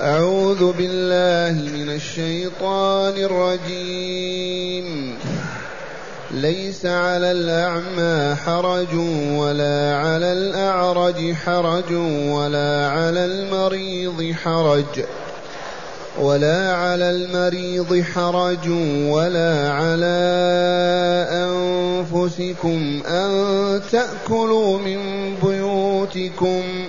أعوذ بالله من الشيطان الرجيم. ليس على الأعمى حرج ولا على الأعرج حرج ولا على المريض حرج. ولا على المريض حرج ولا على أنفسكم أن تأكلوا من بيوتكم.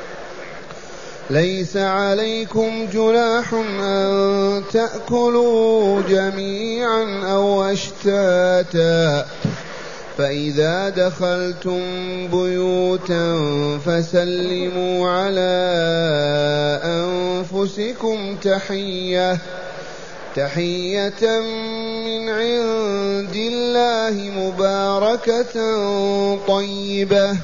ليس عليكم جناح أن تأكلوا جميعا أو أشتاتا. فإذا دخلتم بيوتا فسلموا على أنفسكم تحية. تحية من عند الله مباركة طيبة.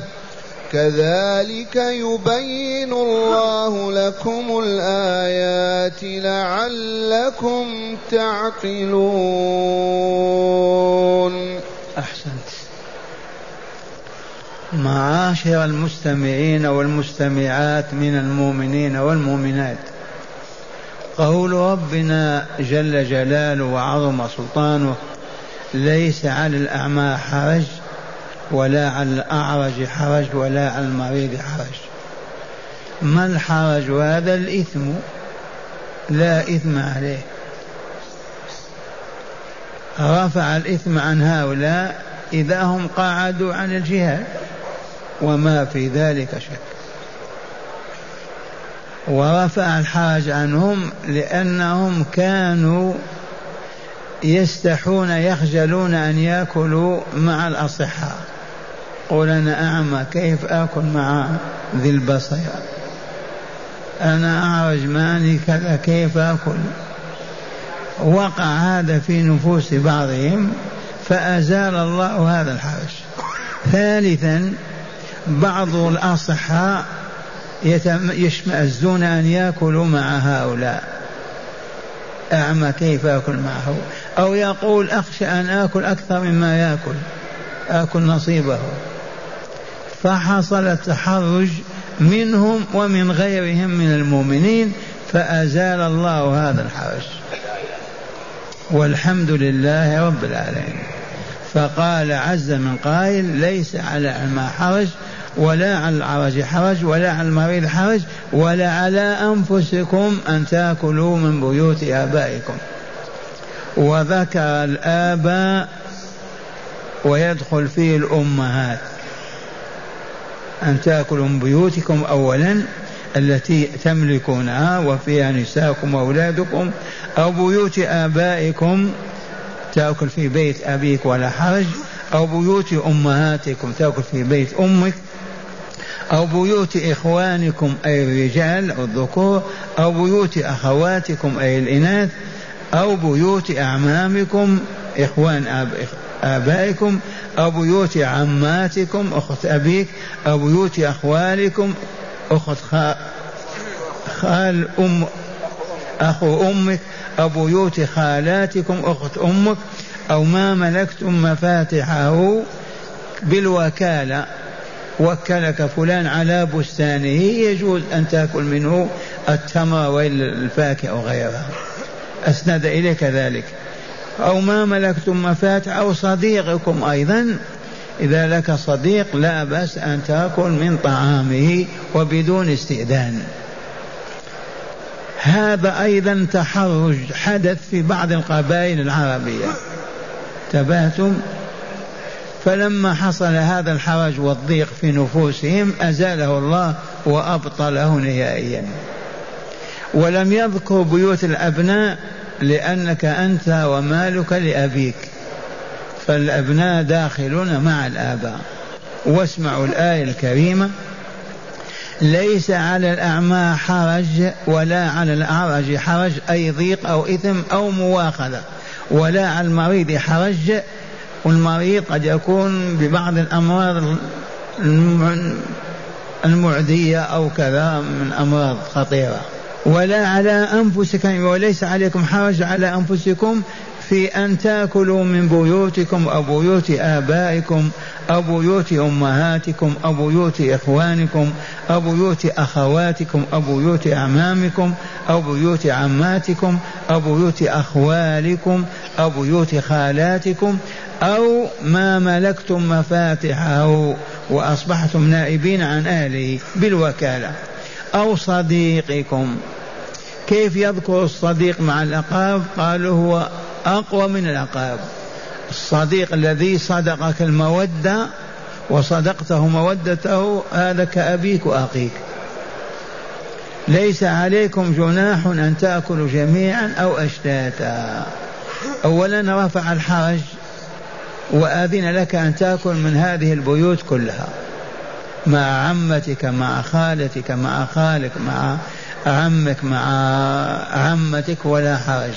كذلك يبين الله لكم الآيات لعلكم تعقلون. أحسنت. معاشر المستمعين والمستمعات من المؤمنين والمؤمنات قول ربنا جل جلاله وعظم سلطانه ليس على الأعمى حرج ولا على الأعرج حرج ولا على المريض حرج. ما الحرج؟ هذا الإثم. لا إثم عليه. رفع الإثم عن هؤلاء إذا هم قعدوا عن الجهاد وما في ذلك شك. ورفع الحرج عنهم لأنهم كانوا يستحون يخجلون أن يأكلوا مع الأصحاء. قل أنا أعمى كيف آكل مع ذي البصر؟ أنا أعرج ماني كذا كيف آكل؟ وقع هذا في نفوس بعضهم فأزال الله هذا الحرج. ثالثا بعض الأصحاء يشمئزون أن يأكلوا مع هؤلاء. أعمى كيف آكل معه؟ أو يقول أخشى أن آكل أكثر مما يأكل آكل نصيبه. فحصل التحرج منهم ومن غيرهم من المؤمنين فأزال الله هذا الحرج. والحمد لله رب العالمين. فقال عز من قائل ليس على ما حرج ولا على العرج حرج ولا على المريض حرج ولا على أنفسكم أن تأكلوا من بيوت آبائكم. وذكر الآباء ويدخل فيه الأمهات. أن تأكلوا من بيوتكم أولا التي تملكونها وفيها نساءكم وأولادكم أو بيوت آبائكم تأكل في بيت أبيك ولا حرج أو بيوت أمهاتكم تأكل في بيت أمك أو بيوت إخوانكم أي الرجال أو الذكور أو بيوت أخواتكم أي الإناث أو بيوت أعمامكم إخوان أب آبائكم أو بيوت عماتكم أخت أبيك أو بيوت أخوالكم أخت خال أم أخو أمك أو بيوت خالاتكم أخت أمك أو ما ملكتم مفاتحه بالوكالة. وكلك فلان على بستانه يجوز أن تأكل منه التمر والفاكهة وغيرها. أسند إليك ذلك. أو ما ملكتم مفاتح أو صديقكم أيضا. إذا لك صديق لا بأس أن تأكل من طعامه وبدون استئذان. هذا أيضا تحرج حدث في بعض القبائل العربية. تباتم فلما حصل هذا الحرج والضيق في نفوسهم أزاله الله وأبطله نهائيا. ولم يذكر بيوت الأبناء لأنك أنت ومالك لأبيك. فالأبناء داخلون مع الآباء. واسمعوا الآية الكريمة. ليس على الأعمى حرج ولا على الأعرج حرج أي ضيق أو إثم أو مواخذة. ولا على المريض حرج. والمريض قد يكون ببعض الأمراض المعدية أو كذا من أمراض خطيرة. ولا على أنفسكم وليس عليكم حرج على أنفسكم في أن تأكلوا من بيوتكم أو بيوت آبائكم أو بيوت أمهاتكم أو بيوت إخوانكم أو بيوت أخواتكم أو بيوت أعمامكم أو بيوت عماتكم أو بيوت أخوالكم أو بيوت خالاتكم أو ما ملكتم مفاتحه وأصبحتم نائبين عن أهله بالوكالة أو صديقكم. كيف يذكر الصديق مع الأقارب؟ قالوا هو أقوى من العقاب الصديق الذي صدقك المودة وصدقته مودته هذا كأبيك وأخيك. ليس عليكم جناح أن تأكلوا جميعا أو أشتاتا أولا رفع الحرج وأذن لك أن تأكل من هذه البيوت كلها. مع عمتك مع خالتك مع خالك مع عمك مع عمتك ولا حرج.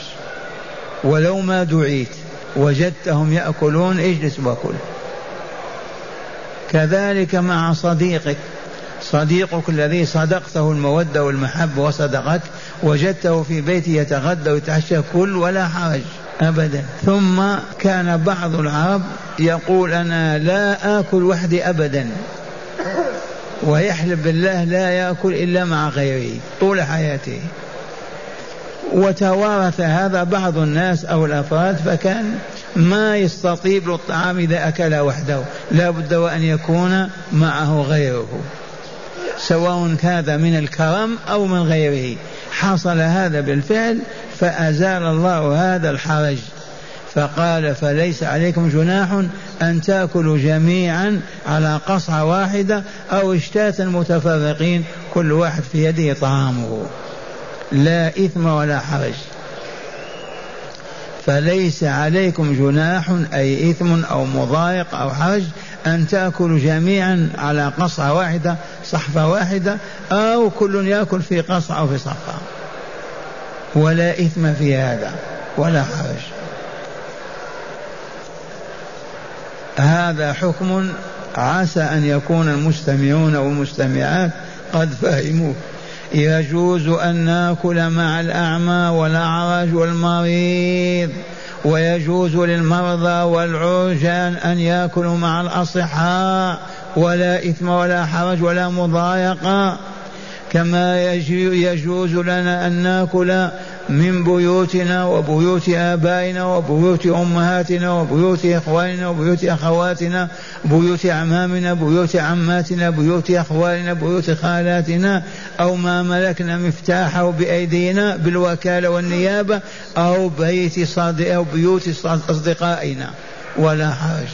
ولو ما دعيت وجدتهم يأكلون اجلس وكل كذلك مع صديقك. صديقك الذي صدقته المودة والمحبة وصدقك وجدته في بيته يتغدى ويتعشى كل ولا حرج أبدا. ثم كان بعض العرب يقول أنا لا آكل وحدي أبدا. ويحلف بالله لا يأكل إلا مع غيره طول حياته. وتوارث هذا بعض الناس أو الأفراد فكان ما يستطيب الطعام إذا أكل وحده. لا بد وأن يكون معه غيره سواء كان من الكرم أو من غيره. حصل هذا بالفعل فأزال الله هذا الحرج. فقال فليس عليكم جناح أن تأكلوا جميعا على قصعة واحدة أو إشتاتا متفرقين كل واحد في يده طعامه. لا إثم ولا حرج. فليس عليكم جناح أي إثم أو مضايق أو حرج أن تأكلوا جميعا على قصعة واحدة صحفة واحدة أو كل يأكل في قصعة أو في صحفة. ولا إثم في هذا ولا حرج. هذا حكم عسى أن يكون المستمعون والمستمعات قد فهموه. يجوز أن نأكل مع الأعمى والأعرج والمريض ويجوز للمرضى والعرجان أن يأكلوا مع الأصحاء ولا إثم ولا حرج ولا مضايقة. كما يجوز لنا أن نأكل من بيوتنا وبيوت آبائنا وبيوت أمهاتنا وبيوت إخواننا وبيوت أخواتنا بيوت أعمامنا بيوت عماتنا بيوت أخوالنا بيوت خالاتنا أو ما ملكنا مفتاحه بأيدينا بالوكالة والنيابة أو بيت صادق أو بيوت أصدقائنا. ولا حرج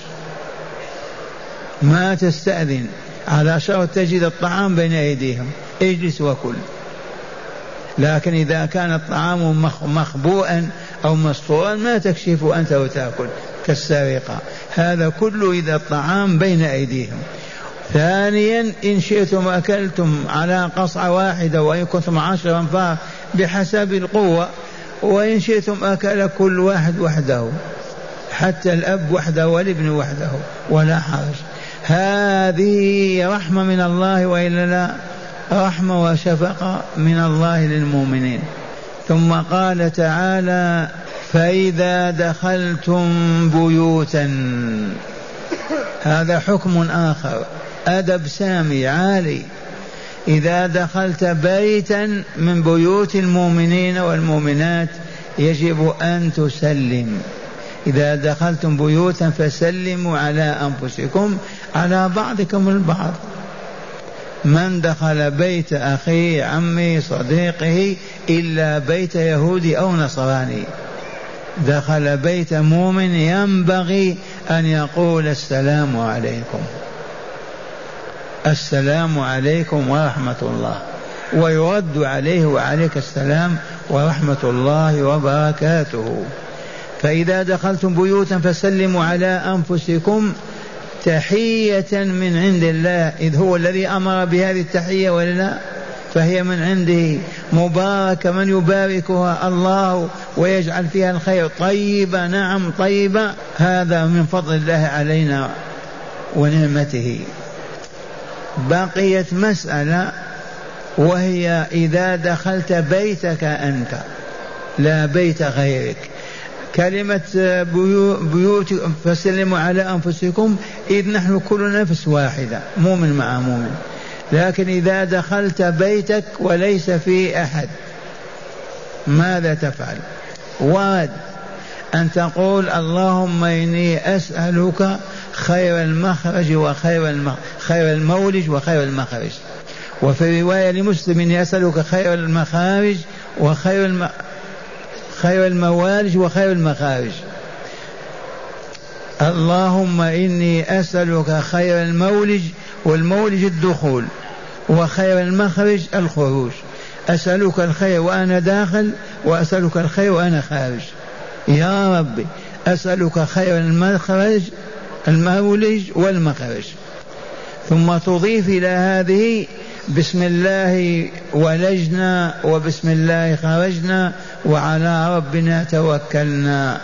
ما تستأذن. على شرط تجد الطعام بين أيديهم. اجلس وكل. لكن إذا كان الطعام مخبوءا أو مسطورا ما تكشف أنت وتأكل كالسرقة. هذا كله إذا الطعام بين أيديهم. ثانيا إن شئتم أكلتم على قصعة واحدة وإن كنتم عشرا بحسب القوة وإن شئتم أكل كل واحد وحده حتى الأب وحده والابن وحده ولا حرج. هذه رحمة من الله وإلا لا؟ رحمة وشفقة من الله للمؤمنين. ثم قال تعالى فإذا دخلتم بيوتا. هذا حكم آخر. أدب سامي عالي. إذا دخلت بيتا من بيوت المؤمنين والمؤمنات يجب أن تسلم. إذا دخلتم بيوتا فسلموا على أنفسكم على بعضكم البعض. من دخل بيت أخيه عمي صديقه إلا بيت يهودي أو نصراني. دخل بيت مؤمن ينبغي أن يقول السلام عليكم. السلام عليكم ورحمة الله. ويرد عليه وعليك السلام ورحمة الله وبركاته. فإذا دخلتم بيوتا فسلموا على أنفسكم تحية من عند الله إذ هو الذي أمر بهذه التحية ولا لا فهي من عنده مباركة من يباركها الله ويجعل فيها الخير. طيبة نعم طيبة هذا من فضل الله علينا ونعمته. بقيت مسألة وهي إذا دخلت بيتك أنت لا بيت غيرك. كلمة بيوت فسلموا على أنفسكم إذ نحن كلنا نفس واحدة مؤمن مع مؤمن. لكن إذا دخلت بيتك وليس فيه أحد ماذا تفعل؟ ورد أن تقول اللهم إني أسألك خير المخرج وخير خير المولج وخير المخرج. وفي رواية لمسلم إني أسألك خير المخارج وخير الم... خير الموالج وخير المخارج. اللهم إني أسألك خير المولج والمولج الدخول وخير المخرج الخروج. أسألك الخير وأنا داخل وأسألك الخير وأنا خارج. يا ربي أسألك خير المخرج المولج والمخرج. ثم تضيف إلى هذه بسم الله ولجنا وبسم الله خرجنا وعلى ربنا توكلنا.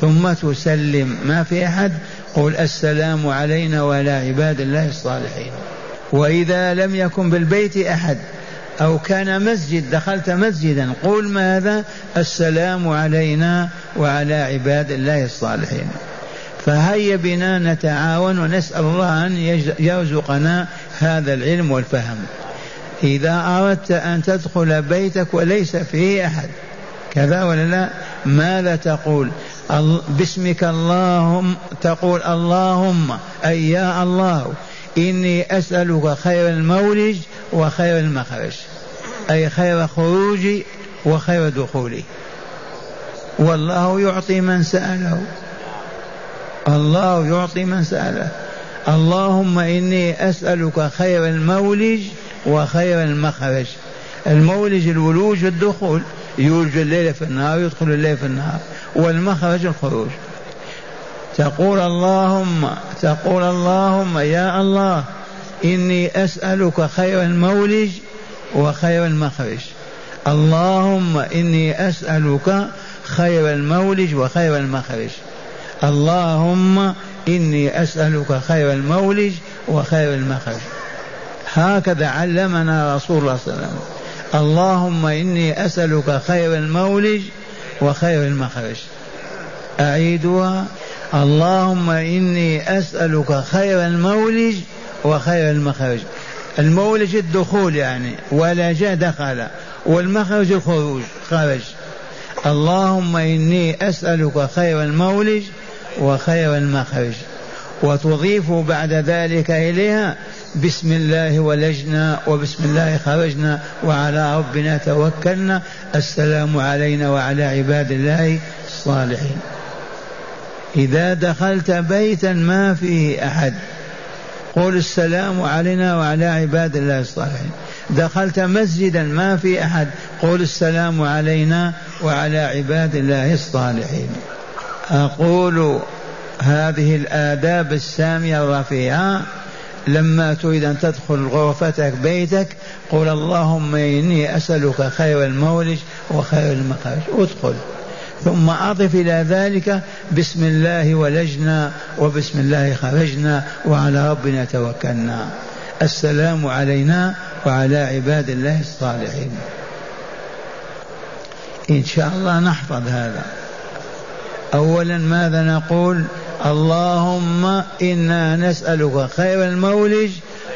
ثم تسلم. ما في أحد قل السلام علينا وعلى عباد الله الصالحين. وإذا لم يكن بالبيت أحد أو كان مسجد دخلت مسجدا قل ماذا؟ السلام علينا وعلى عباد الله الصالحين. فهيا بنا نتعاون ونسأل الله أن يرزقنا هذا العلم والفهم. إذا أردت أن تدخل بيتك وليس فيه أحد كذا ولا لا؟ ماذا تقول؟ باسمك اللهم تقول اللهم أي يا الله إني أسألك خير المولج وخير المخرج أي خير خروجي وخير دخولي. والله يعطي من سأله. الله يعطي من سأله. اللهم إني أسألك خير المولج وخير المخرج. المولج الولوج والدخول يولج الليل في النهار يدخل الليل في النهار والمخرج الخروج. تقول اللهم تقول اللهم يا الله إني أسألك خير المولج وخير المخرج. اللهم إني أسألك خير المولج وخير المخرج. اللهم إني أسألك خير المولج وخير المخرج. هكذا علمنا رسول الله صلى الله عليه وسلم. اللهم إني أسألك خير المولج وخير المخرج. أعيدها. اللهم إني أسألك خير المولج وخير المخرج. المولج الدخول يعني ولا جاء دخل والمخرج الخروج خرج. اللهم إني أسألك خير المولج وخير المخرج. وتضيف بعد ذلك إليها بسم الله ولجنا وبسم الله خرجنا وعلى ربنا توكلنا. السلام علينا وعلى عباد الله الصالحين. إذا دخلت بيتا ما فيه أحد. قل السلام علينا وعلى عباد الله الصالحين. دخلت مسجدا ما في أحد. قل السلام علينا وعلى عباد الله الصالحين. أقول هذه الآداب السامية الرفيعة. لما تريد أن تدخل غرفتك بيتك قل اللهم إني أسألك خير المولج وخير المخرج ادخل. ثم أضف إلى ذلك بسم الله ولجنا وبسم الله خرجنا وعلى ربنا توكلنا. السلام علينا وعلى عباد الله الصالحين. إن شاء الله نحفظ هذا. أولا ماذا نقول؟ اللهم إنا نسألك خير المولج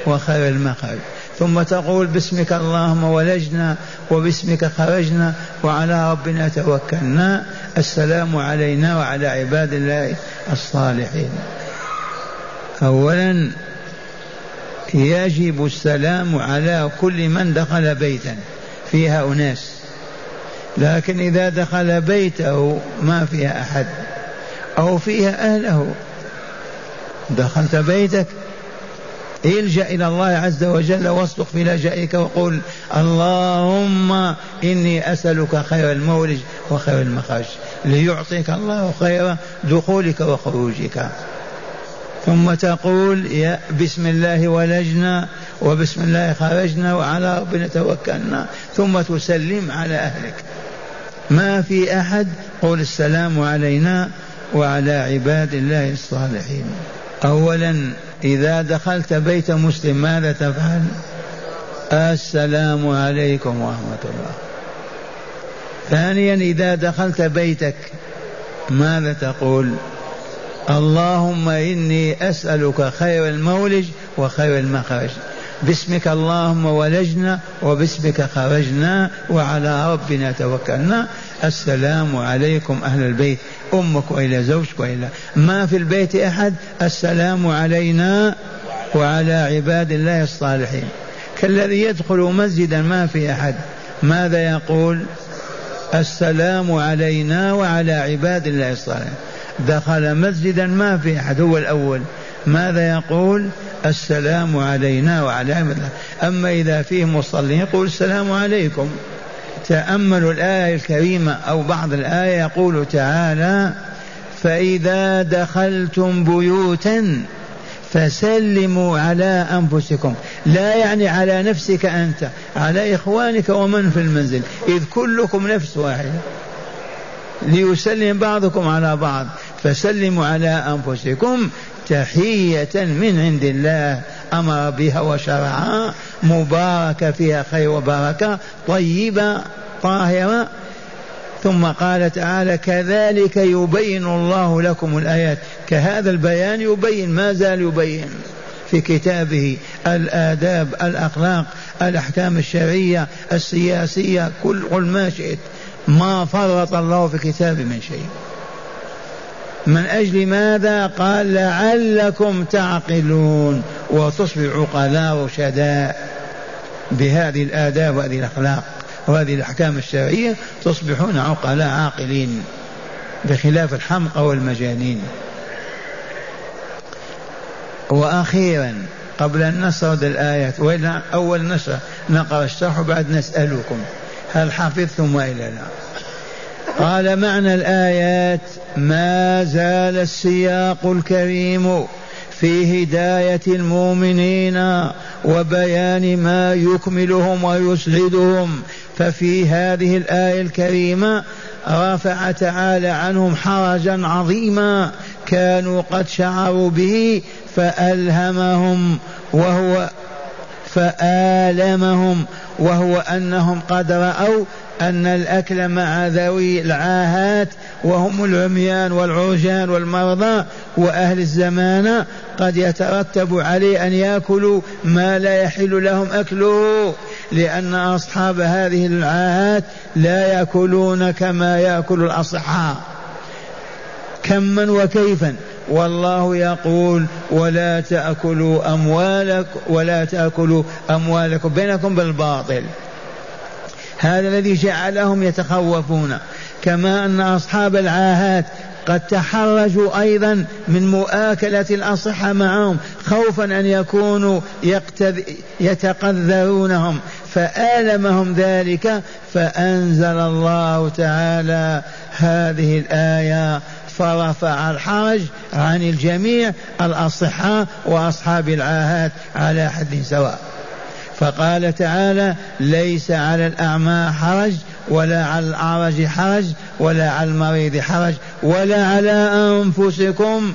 وخير المخرج. ثم تقول باسمك اللهم ولجنا وباسمك خرجنا وعلى ربنا توكلنا. السلام علينا وعلى عباد الله الصالحين. اولا يجب السلام على كل من دخل بيتا فيها أناس. لكن إذا دخل بيته ما فيها أحد. أو فيها اهله دخلت بيتك. الجأ إلى الله عز وجل واصدق في لجائك وقل اللهم إني أسألك خير المولج وخير المخرج ليعطيك الله خير دخولك وخروجك. ثم تقول يا بسم الله ولجنا وبسم الله خرجنا وعلى ربنا توكلنا. ثم تسلم على أهلك. ما في أحد قل السلام علينا. وعلى عباد الله الصالحين. اولا إذا دخلت بيت مسلم ماذا تفعل؟ السلام عليكم ورحمة الله. ثانيا إذا دخلت بيتك ماذا تقول؟ اللهم إني أسألك خير المولج وخير المخرج. باسمك اللهم ولجنا وباسمك خرجنا وعلى ربنا توكلنا. السلام عليكم أهل البيت أمك وإلى زوجك وإلى ما في البيت أحد؟ السلام علينا وعلى عباد الله الصالحين. كالذي يدخل مسجدا ما في أحد. ماذا يقول؟ السلام علينا وعلى عباد الله الصالحين. دخل مسجدا ما في أحد هو الأول. ماذا يقول؟ السلام علينا وعلى عباد الله. أما إذا فيه مصلين يقول السلام عليكم. تأملوا الآية الكريمة أو بعض الآية يقول تعالى فإذا دخلتم بيوتا فسلموا على أنفسكم. لا يعني على نفسك أنت على إخوانك ومن في المنزل. إذ كلكم نفس واحدة. ليسلم بعضكم على بعض. فسلموا على أنفسكم تحية من عند الله. أمر بها وشرعها مباركة فيها خير وبركة. طيبة طاهرة. ثم قال تعالى كذلك يبين الله لكم الآيات. كهذا البيان يبين. ما زال يبين في كتابه الآداب الأخلاق الأحكام الشرعية السياسية كل ما شئت. ما فرط الله في كتابه من شيء. من أجل ماذا؟ قال لعلكم تعقلون وتصبحوا عقلاء رشداء بهذه الآداب وهذه الأخلاق وهذه الأحكام الشرعية تصبحون عقلاء عاقلين بخلاف الحمقى والمجانين. وأخيرا قبل أن نسرد الآيات وإلا أول نشر نقرأ الشرح وبعد نسألكم. هل حفظتم وإلا لا قال معنى الآيات ما زال السياق الكريم في هداية المؤمنين وبيان ما يكملهم ويسعدهم ففي هذه الآية الكريمة رفع تعالى عنهم حرجا عظيما كانوا قد شعروا به فألهمهم وهو فآلمهم وهو أنهم قد رأوا أن الأكل مع ذوي العاهات وهم العميان والعرجان والمرضى وأهل الزمان قد يترتب عليه أن يأكلوا ما لا يحل لهم أكله لأن أصحاب هذه العاهات لا يأكلون كما يأكل الأصحاء. كما وكيفا. والله يقول ولا تأكلوا أموالك ولا تأكلوا أموالكم بينكم بالباطل. هذا الذي جعلهم يتخوفون. كما أن أصحاب العاهات قد تحرجوا أيضا من مؤاكلة الأصحة معهم خوفا أن يكونوا يتقذرونهم. فآلمهم ذلك فأنزل الله تعالى هذه الآية فرفع الحرج عن الجميع الأصحاء وأصحاب العاهات على حد سواء. فقال تعالى ليس على الأعمى حرج ولا على الأعرج حرج ولا على المريض حرج ولا على أنفسكم.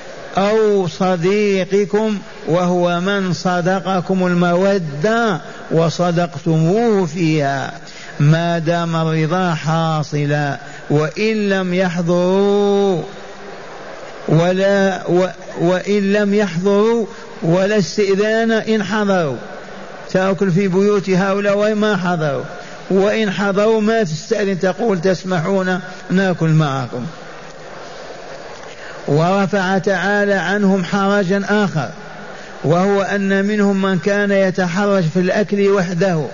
أو صديقكم وهو من صدقكم المودة وصدقتموه فيها. ما دام الرضا حاصلا وإن لم يحضروا ولا و وإن لم يحضروا ولا استئذان إن حضروا. تأكل في بيوت هؤلاء وما حضروا. وإن حضروا ما تستأذن تقول تسمحون نأكل معكم. ورفع تعالى عنهم حرجا آخر وهو أن منهم من كان يتحرج في الأكل وحده.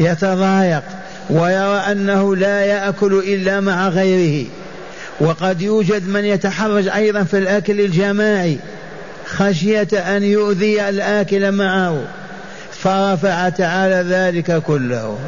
يتضايق ويرى أنه لا يأكل إلا مع غيره. وقد يوجد من يتحرج أيضا في الأكل الجماعي خشية أن يؤذي الآكل معه. فرفع تعالى ذلك كله.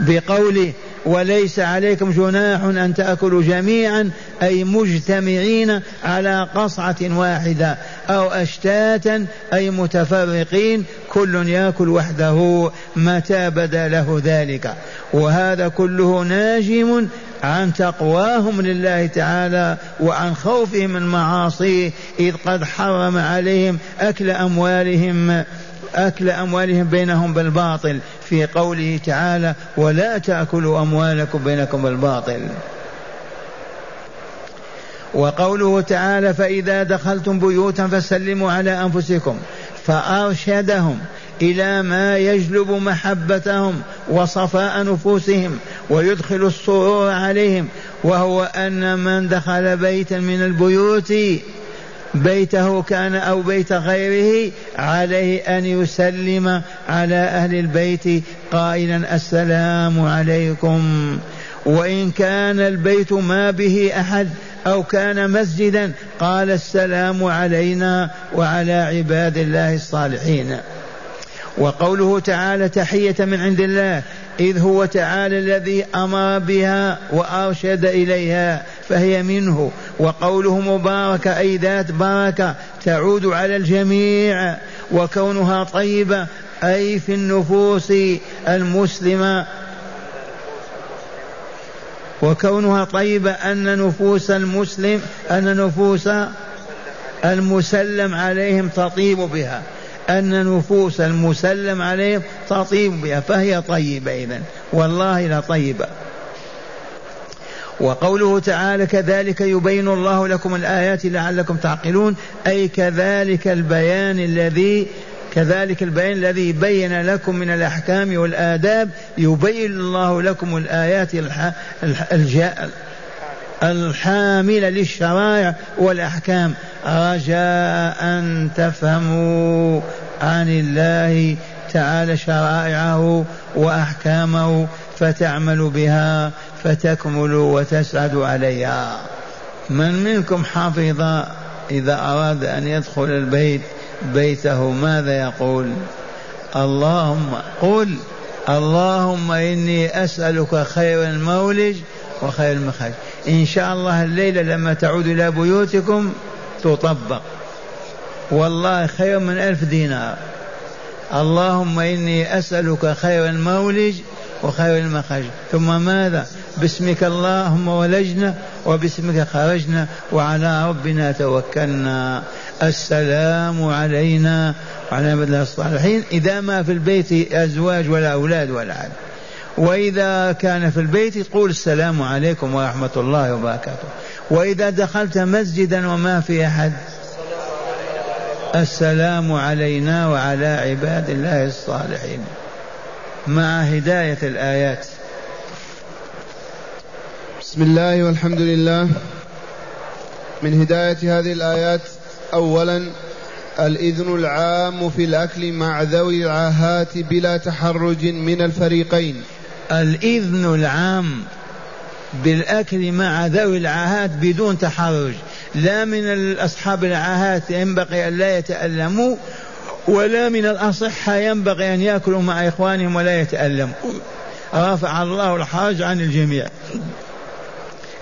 بقوله وليس عليكم جناح أن تأكلوا جميعا أي مجتمعين على قصعة واحدة أو أشتاتا أي متفرقين كل يأكل وحده متى بدا له ذلك. وهذا كله ناجم عن تقواهم لله تعالى وعن خوفهم من معاصيه إذ قد حرم عليهم أكل أموالهم أكل أموالهم بينهم بالباطل. في قوله تعالى ولا تأكلوا أموالكم بينكم بالباطل وقوله تعالى فإذا دخلتم بيوتا فسلموا على أنفسكم فأرشدهم إلى ما يجلب محبتهم وصفاء نفوسهم ويدخل السرور عليهم وهو أن من دخل بيتا من البيوت بيته كان أو بيت غيره عليه أن يسلم على أهل البيت قائلا السلام عليكم. وإن كان البيت ما به أحد أو كان مسجدا قال السلام علينا وعلى عباد الله الصالحين. وقوله تعالى تحية من عند الله إذ هو تعالى الذي أمر بها وأرشد إليها. فهي منه وقوله مباركة أي ذات بركة تعود على الجميع وكونها طيبة أي في النفوس المسلمة. وكونها طيبة أن نفوس المسلم أن نفوس المسلم عليهم تطيب بها. أن نفوس المسلم عليهم تطيب بها فهي طيبة إذن. والله لطيبة وقوله تعالى كذلك يبين الله لكم الآيات لعلكم تعقلون أي كذلك البيان الذي كذلك البيان الذي بين لكم من الأحكام والآداب يبين الله لكم الآيات الحاملة للشرائع والأحكام. رجاء أن تفهموا عن الله تعالى شرائعه وأحكامه فتعملوا بها. فتكملوا وتسعدوا عليها. من منكم حفظ إذا أراد أن يدخل البيت بيته ماذا يقول؟ اللهم قل اللهم إني أسألك خير المولج وخير المخرج. إن شاء الله الليلة لما تعود إلى بيوتكم تطبق. والله خير من ألف دينار. اللهم إني أسألك خير المولج وخير المخرج. ثم ماذا؟ باسمك اللهم ولجنا وباسمك خرجنا وعلى ربنا توكلنا. السلام علينا وعلى عباد الله الصالحين. إذا ما في البيت أزواج ولا أولاد ولا عبد وإذا كان في البيت تقول السلام عليكم ورحمة الله وبركاته. وإذا دخلت مسجدا وما في أحد. السلام علينا وعلى عباد الله الصالحين. مع هداية الآيات. بسم الله والحمد لله. من هداية هذه الآيات أولا الإذن العام في الأكل مع ذوي العاهات بلا تحرج من الفريقين. الإذن العام بالأكل مع ذوي العاهات بدون تحرج. لا من أصحاب العاهات ينبغي أن لا يتألموا ولا من الأصحة ينبغي أن يأكلوا مع إخوانهم ولا يتألموا. رفع الله الحرج عن الجميع.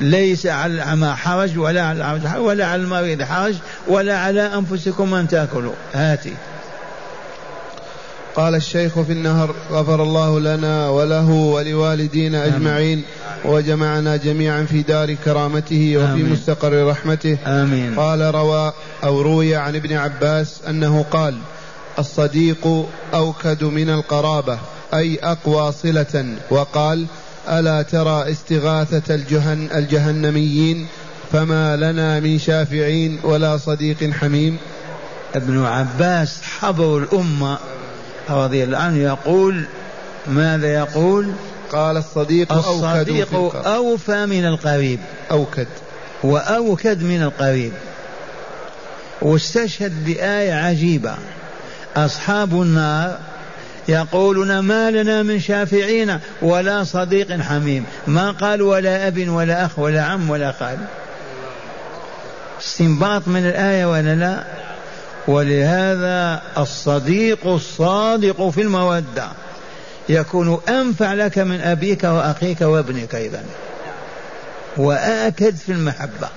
ليس على الأعمى حرج ولا على الأعمى حرج ولا على المريض حرج ولا على أنفسكم أن تأكلوا. هاتي. قال الشيخ في النهر غفر الله لنا وله ولوالدينا أجمعين وجمعنا جميعا في دار كرامته وفي آمين. مستقر رحمته. آمين. قال روى أو روي عن ابن عباس أنه قال الصديق أوكد من القرابة أي أقوى صلة. وقال ألا ترى استغاثة الجهن الجهنميين؟ فما لنا من شافعين ولا صديق حميم. ابن عباس حبر الأمة رضي الله عنه يقول ماذا يقول؟ قال الصديق الصديق أوفى من القريب. أوكد. وأوكد من القريب. واستشهد بآية عجيبة. أصحاب النار يقولون ما لنا من شافعين ولا صديق حميم. ما قال ولا أب ولا أخ ولا عم ولا خال استنباط من الآية ولا لا؟ ولهذا الصديق الصادق في المودة يكون أنفع لك من أبيك وأخيك وابنك أيضا. وآكد في المحبة.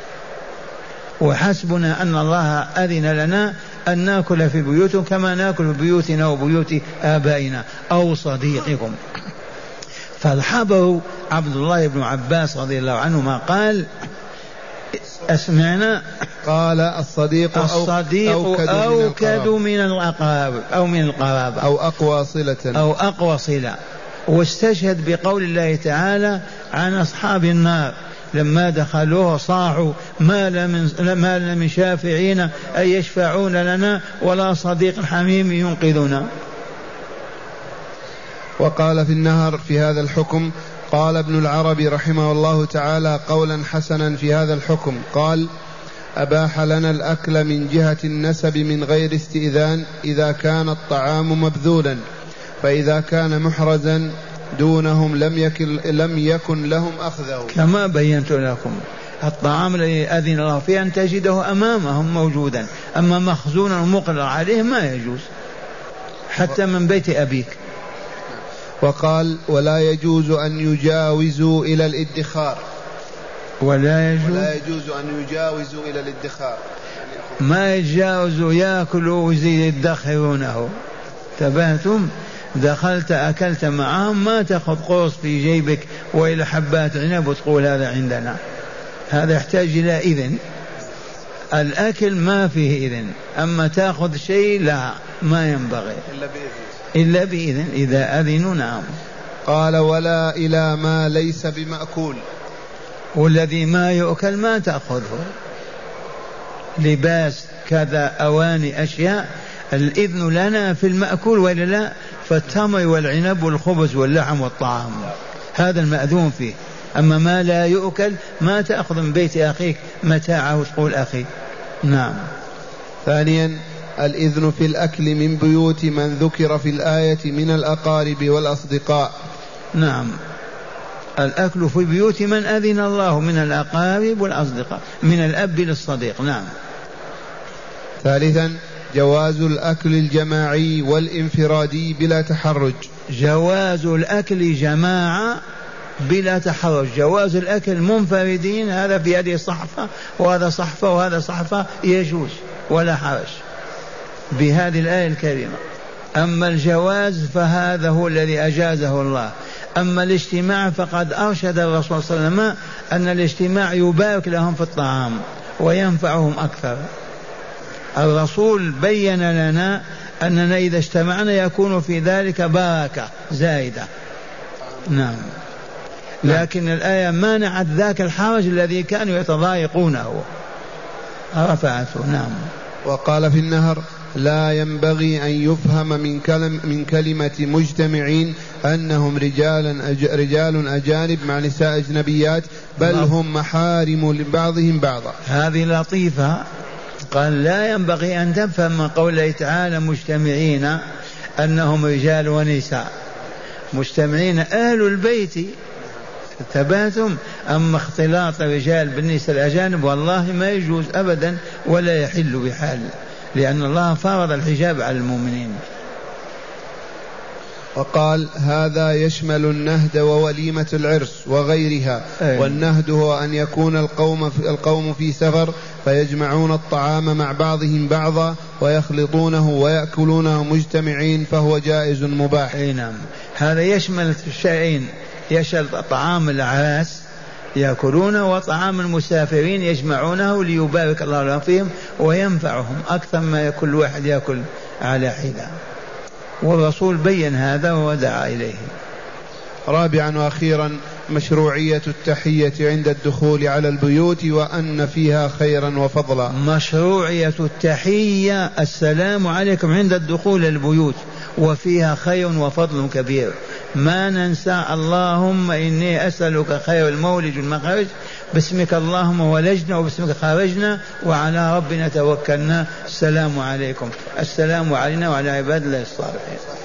وحسبنا أن الله أذن لنا أن نأكل في بيوتهم كما نأكل في بيوتنا وبيوت آبائنا أو صديقكم. فالحبر عبد الله بن عباس رضي الله عنهما قال أسمعنا. قال الصديق الصديق أوكد, أوكد من الأقارب أو من القرابة أو أقوى صلة. أو أقوى صلة. واستشهد بقول الله تعالى عن أصحاب النار. لما دخلوه صاحوا ما لم ما لم شافعين أي يشفعون لنا ولا صديق حميم ينقذنا. وقال في النهر في هذا الحكم قال ابن العربي رحمه الله تعالى قولا حسنا في هذا الحكم. قال أباح لنا الأكل من جهة النسب من غير استئذان إذا كان الطعام مبذولا فإذا كان محرزا دونهم لم يكن لم يكن لهم أخذه كما بينت لكم. الطعام الذي أذن الله فيه أن تجده أمامهم موجودا. أما مخزونا ومقرر عليه ما يجوز. حتى من بيت أبيك. وقال ولا يجوز أن يجاوزوا إلى الادخار. ولا يجوز ولا يجوز أن يجاوزوا إلى الادخار. ما يتجاوزوا يأكلوا ويزيد يدخرونه تبهتم دخلت أكلت معهم ما تأخذ قرص في جيبك وإلى حبات عنب وتقول هذا عندنا. هذا يحتاج إلى إذن. الأكل ما فيه إذن. أما تأخذ شيء لا ما ينبغي. إلا بإذن. إلا بإذن. إذا أذنوا نعم. قال ولا إلى ما ليس بمأكول. والذي ما يؤكل ما تأخذه. لباس كذا أواني أشياء الإذن لنا في المأكول ولا لا؟ فالتمر والعنب والخبز واللحم والطعام. هذا المأذون فيه. أما ما لا يؤكل ما تأخذ من بيت أخيك متاعه وتقول أخي. نعم. ثانيا الإذن في الأكل من بيوت من ذكر في الآية من الأقارب والأصدقاء. نعم. الأكل في بيوت من أذن الله من الأقارب والأصدقاء من الأب للصديق. نعم. ثالثا جواز الأكل الجماعي والانفرادي بلا تحرج. جواز الأكل جماعة بلا تحرج. جواز الأكل منفردين هذا في هذه الصحفة وهذا صحفة وهذا صحفة يجوز ولا حرج بهذه الآية الكريمة. أما الجواز فهذا هو الذي أجازه الله. أما الاجتماع فقد أرشد الرسول صلى الله عليه وسلم أن الاجتماع يبارك لهم في الطعام وينفعهم أكثر. الرسول بين لنا أننا إذا اجتمعنا يكون في ذلك بركة زائدة نعم. لكن الآية منعت ذاك الحرج الذي كانوا يتضايقونه. رفعته نعم. وقال في النهر لا ينبغي أن يفهم من, كلم من كلمة مجتمعين أنهم رجالا أج رجال أجانب مع نساء أجنبيات بل نعم. هم محارم لبعضهم بعضا. هذه لطيفة. قال لا ينبغي أن تفهم من قوله تعالى مجتمعين أنهم رجال ونساء. مجتمعين أهل البيت. ثباتهم. أما اختلاط الرجال بالنساء الأجانب والله ما يجوز أبدا ولا يحل بحال لأن الله فرض الحجاب على المؤمنين. وقال هذا يشمل النهد ووليمة العرس وغيرها أيه. والنهد هو أن يكون القوم في القوم في سفر فيجمعون الطعام مع بعضهم بعضا ويخلطونه ويأكلونه مجتمعين فهو جائز مباح. أي نعم. هذا يشمل الشيئين يشمل طعام الأعراس يأكلون وطعام المسافرين يجمعونه ليبارك الله فيهم وينفعهم أكثر ما كل واحد يأكل على حدة. والرسول بين هذا ودعا إليه. رابعا وأخيرا مشروعية التحية عند الدخول على البيوت وأن فيها خيرا وفضلا. مشروعية التحية السلام عليكم عند الدخول البيوت وفيها خير وفضل كبير. ما ننسى اللهم إني أسألك خير المولج والمخرج. باسمك اللهم ولجنا وباسمك خرجنا وعلى ربنا توكلنا. السلام عليكم. السلام علينا وعلى عباد الله الصالحين.